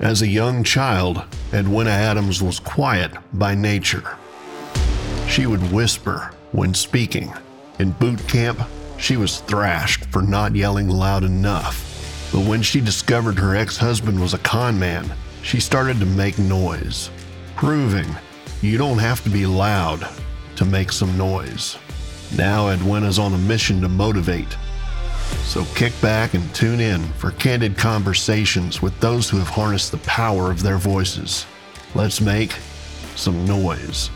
As a young child, Edwina Adams was quiet by nature. She would whisper when speaking. In boot camp, she was thrashed for not yelling loud enough. But when she discovered her ex husband was a con man, she started to make noise, proving you don't have to be loud to make some noise. Now Edwina's on a mission to motivate. So kick back and tune in for candid conversations with those who have harnessed the power of their voices. Let's make some noise.